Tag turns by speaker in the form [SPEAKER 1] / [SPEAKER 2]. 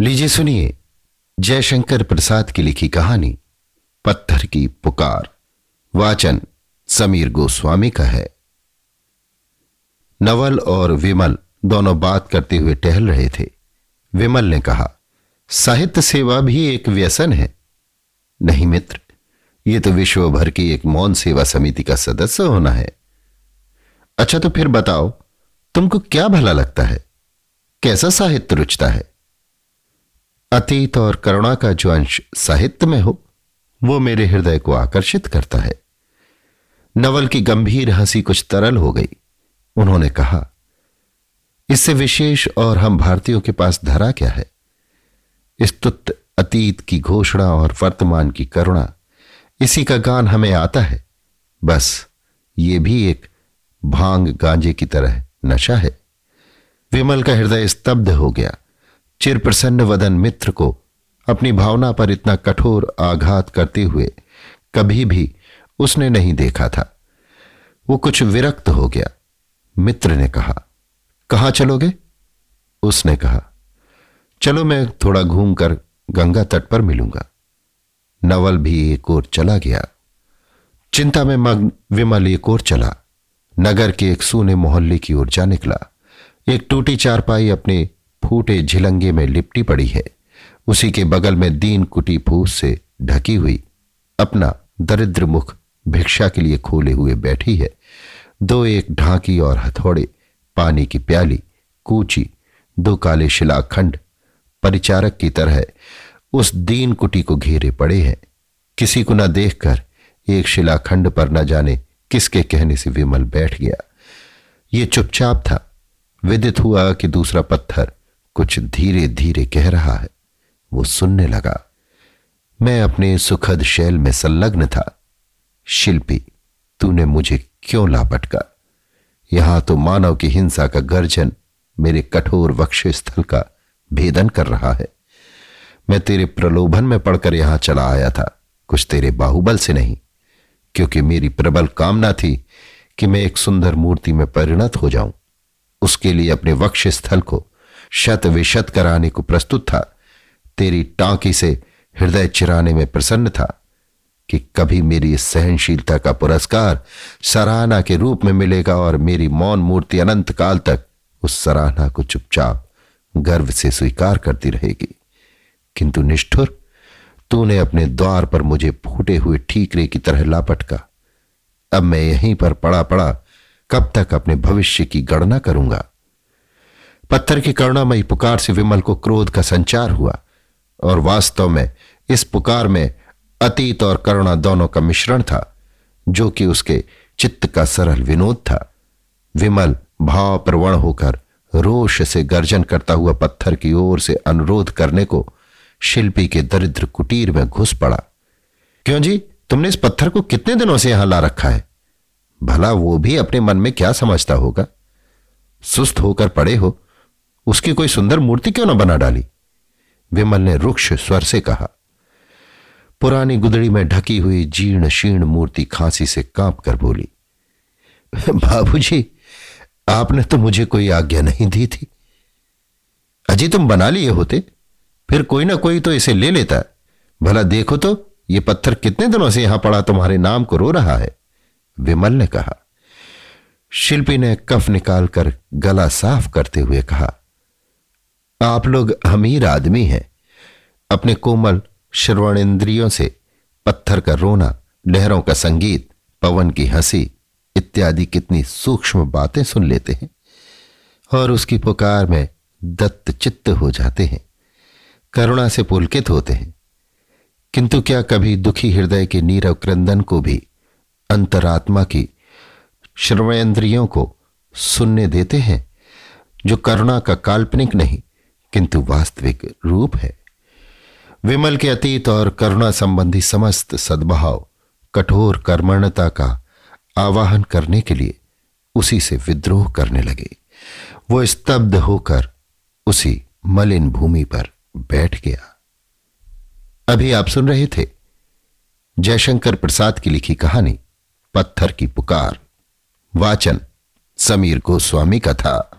[SPEAKER 1] लीजिए सुनिए जयशंकर प्रसाद की लिखी कहानी, पत्थर की पुकार। वाचन समीर गोस्वामी का है। नवल और विमल दोनों बात करते हुए टहल रहे थे। विमल ने कहा, साहित्य सेवा भी एक व्यसन है। नहीं मित्र, ये तो विश्व भर की एक मौन सेवा समिति का सदस्य होना है। अच्छा तो फिर बताओ, तुमको क्या भला लगता है? कैसा साहित्य रुचता है? अतीत और करुणा का जो अंश साहित्य में हो, वो मेरे हृदय को आकर्षित करता है। नवल की गंभीर हँसी कुछ तरल हो गई। उन्होंने कहा, इससे विशेष और हम भारतीयों के पास धरा क्या है? स्तुत अतीत की घोषणा और वर्तमान की करुणा, इसी का गान हमें आता है। बस, ये भी एक भाँग गांजे की तरह नशा है। विमल का हृदय स्तब्ध हो गया। चिर प्रसन्न वदन मित्र को अपनी भावना पर इतना कठोर आघात करते हुए कभी भी उसने नहीं देखा था। वो कुछ विरक्त हो गया। मित्र ने कहा, कहाँ चलोगे? उसने कहा, चलो मैं थोड़ा घूमकर गंगा तट पर मिलूँगा। नवल भी एक ओर चला गया। चिंता में मग्न विमल एक ओर चला। नगर के एक सूने मोहल्ले की ओर जा निकला। एक टूटी चारपाई अपने फूटे झिलंगे में लिपटी पड़ी है। उसी के बगल में दीन कुटी फूस से ढकी हुई, अपना दरिद्र मुख भिक्षा के लिए खोले हुए बैठी है। दो एक ढांकी और हथौड़े, पानी की प्याली, कूची, दो काले शिलाखंड, परिचारक की तरह उस दीन कुटी को घेरे पड़े हैं। किसी को न देखकर एक शिलाखंड पर न जाने किसके कहने से विमल बैठ गया। ये चुपचाप था। विदित हुआ कि दूसरा पत्थर कुछ धीरे धीरे कह रहा है। वो सुनने लगा। मैं अपने सुखद शैल में संलग्न था। शिल्पी, तूने मुझे क्यों लापटका? यहाँ तो मानव की हिंसा का गर्जन मेरे कठोर वक्ष स्थल का भेदन कर रहा है। मैं तेरे प्रलोभन में पड़कर यहाँ चला आया था। कुछ तेरे बाहुबल से नहीं, क्योंकि मेरी प्रबल कामना थी कि मैं एक सुंदर मूर्ति में परिणत हो जाऊँ। उसके लिए अपने वक्ष स्थल को शत विशत कराने को प्रस्तुत था। तेरी टांकी से हृदय चिराने में प्रसन्न था कि कभी मेरी सहनशीलता का पुरस्कार सराहना के रूप में मिलेगा और मेरी मौन मूर्ति अनंत काल तक उस सराहना को चुपचाप गर्व से स्वीकार करती रहेगी। किंतु निष्ठुर, तूने अपने द्वार पर मुझे फूटे हुए ठीकरे की तरह लापटका। अब मैं यहीं पर पड़ा पड़ा कब तक अपने भविष्य की गणना करूँगा? पत्थर की करुणामयी पुकार से विमल को क्रोध का संचार हुआ, और वास्तव में इस पुकार में अतीत और करुणा दोनों का मिश्रण था, जो कि उसके चित्त का सरल विनोद था। विमल भाव प्रवण होकर रोष से गर्जन करता हुआ पत्थर की ओर से अनुरोध करने को शिल्पी के दरिद्र कुटीर में घुस पड़ा। क्यों जी? तुमने इस पत्थर को कितने दिनों से यहाँ ला रखा है? भला वो भी अपने मन में क्या समझता होगा? सुस्त होकर पड़े हो। उसकी कोई सुंदर मूर्ति क्यों ना बना डाली? विमल ने रुक्ष स्वर से कहा, पुरानी गुदड़ी में ढकी हुई जीर्ण शीर्ण मूर्ति खांसी से काँप कर बोली, बाबूजी, आपने तो मुझे कोई आज्ञा नहीं दी थी। अजी तुम बना लिए होते, फिर कोई ना कोई तो इसे ले लेता। भला देखो तो ये पत्थर कितने दिनों से यहाँ पड़ा तुम्हारे नाम को रो रहा है? विमल ने कहा। शिल्पी ने कफ निकालकर गला साफ़ करते हुए कहा आप लोग अमीर आदमी हैं। अपने कोमल श्रवण इंद्रियों से पत्थर का रोना, लहरों का संगीत, पवन की हँसी इत्यादि कितनी सूक्ष्म बातें सुन लेते हैं और उसकी पुकार में दत्त चित्त हो जाते हैं, करुणा से पुलकित होते हैं। किंतु क्या कभी दुखी हृदय के नीरव क्रंदन को भी अंतरात्मा की श्रवेंद्रियों को सुनने देते हैं, जो करुणा का काल्पनिक नहीं किंतु वास्तविक रूप है। विमल के अतीत और करुणा संबंधी समस्त सद्भाव, कठोर कर्मणता का आवाहन करने के लिए उसी से विद्रोह करने लगे। वो स्तब्ध होकर उसी मलिन भूमि पर बैठ गया। अभी आप सुन रहे थे जयशंकर प्रसाद की लिखी कहानी, पत्थर की पुकार, वाचन, समीर गोस्वामी का था।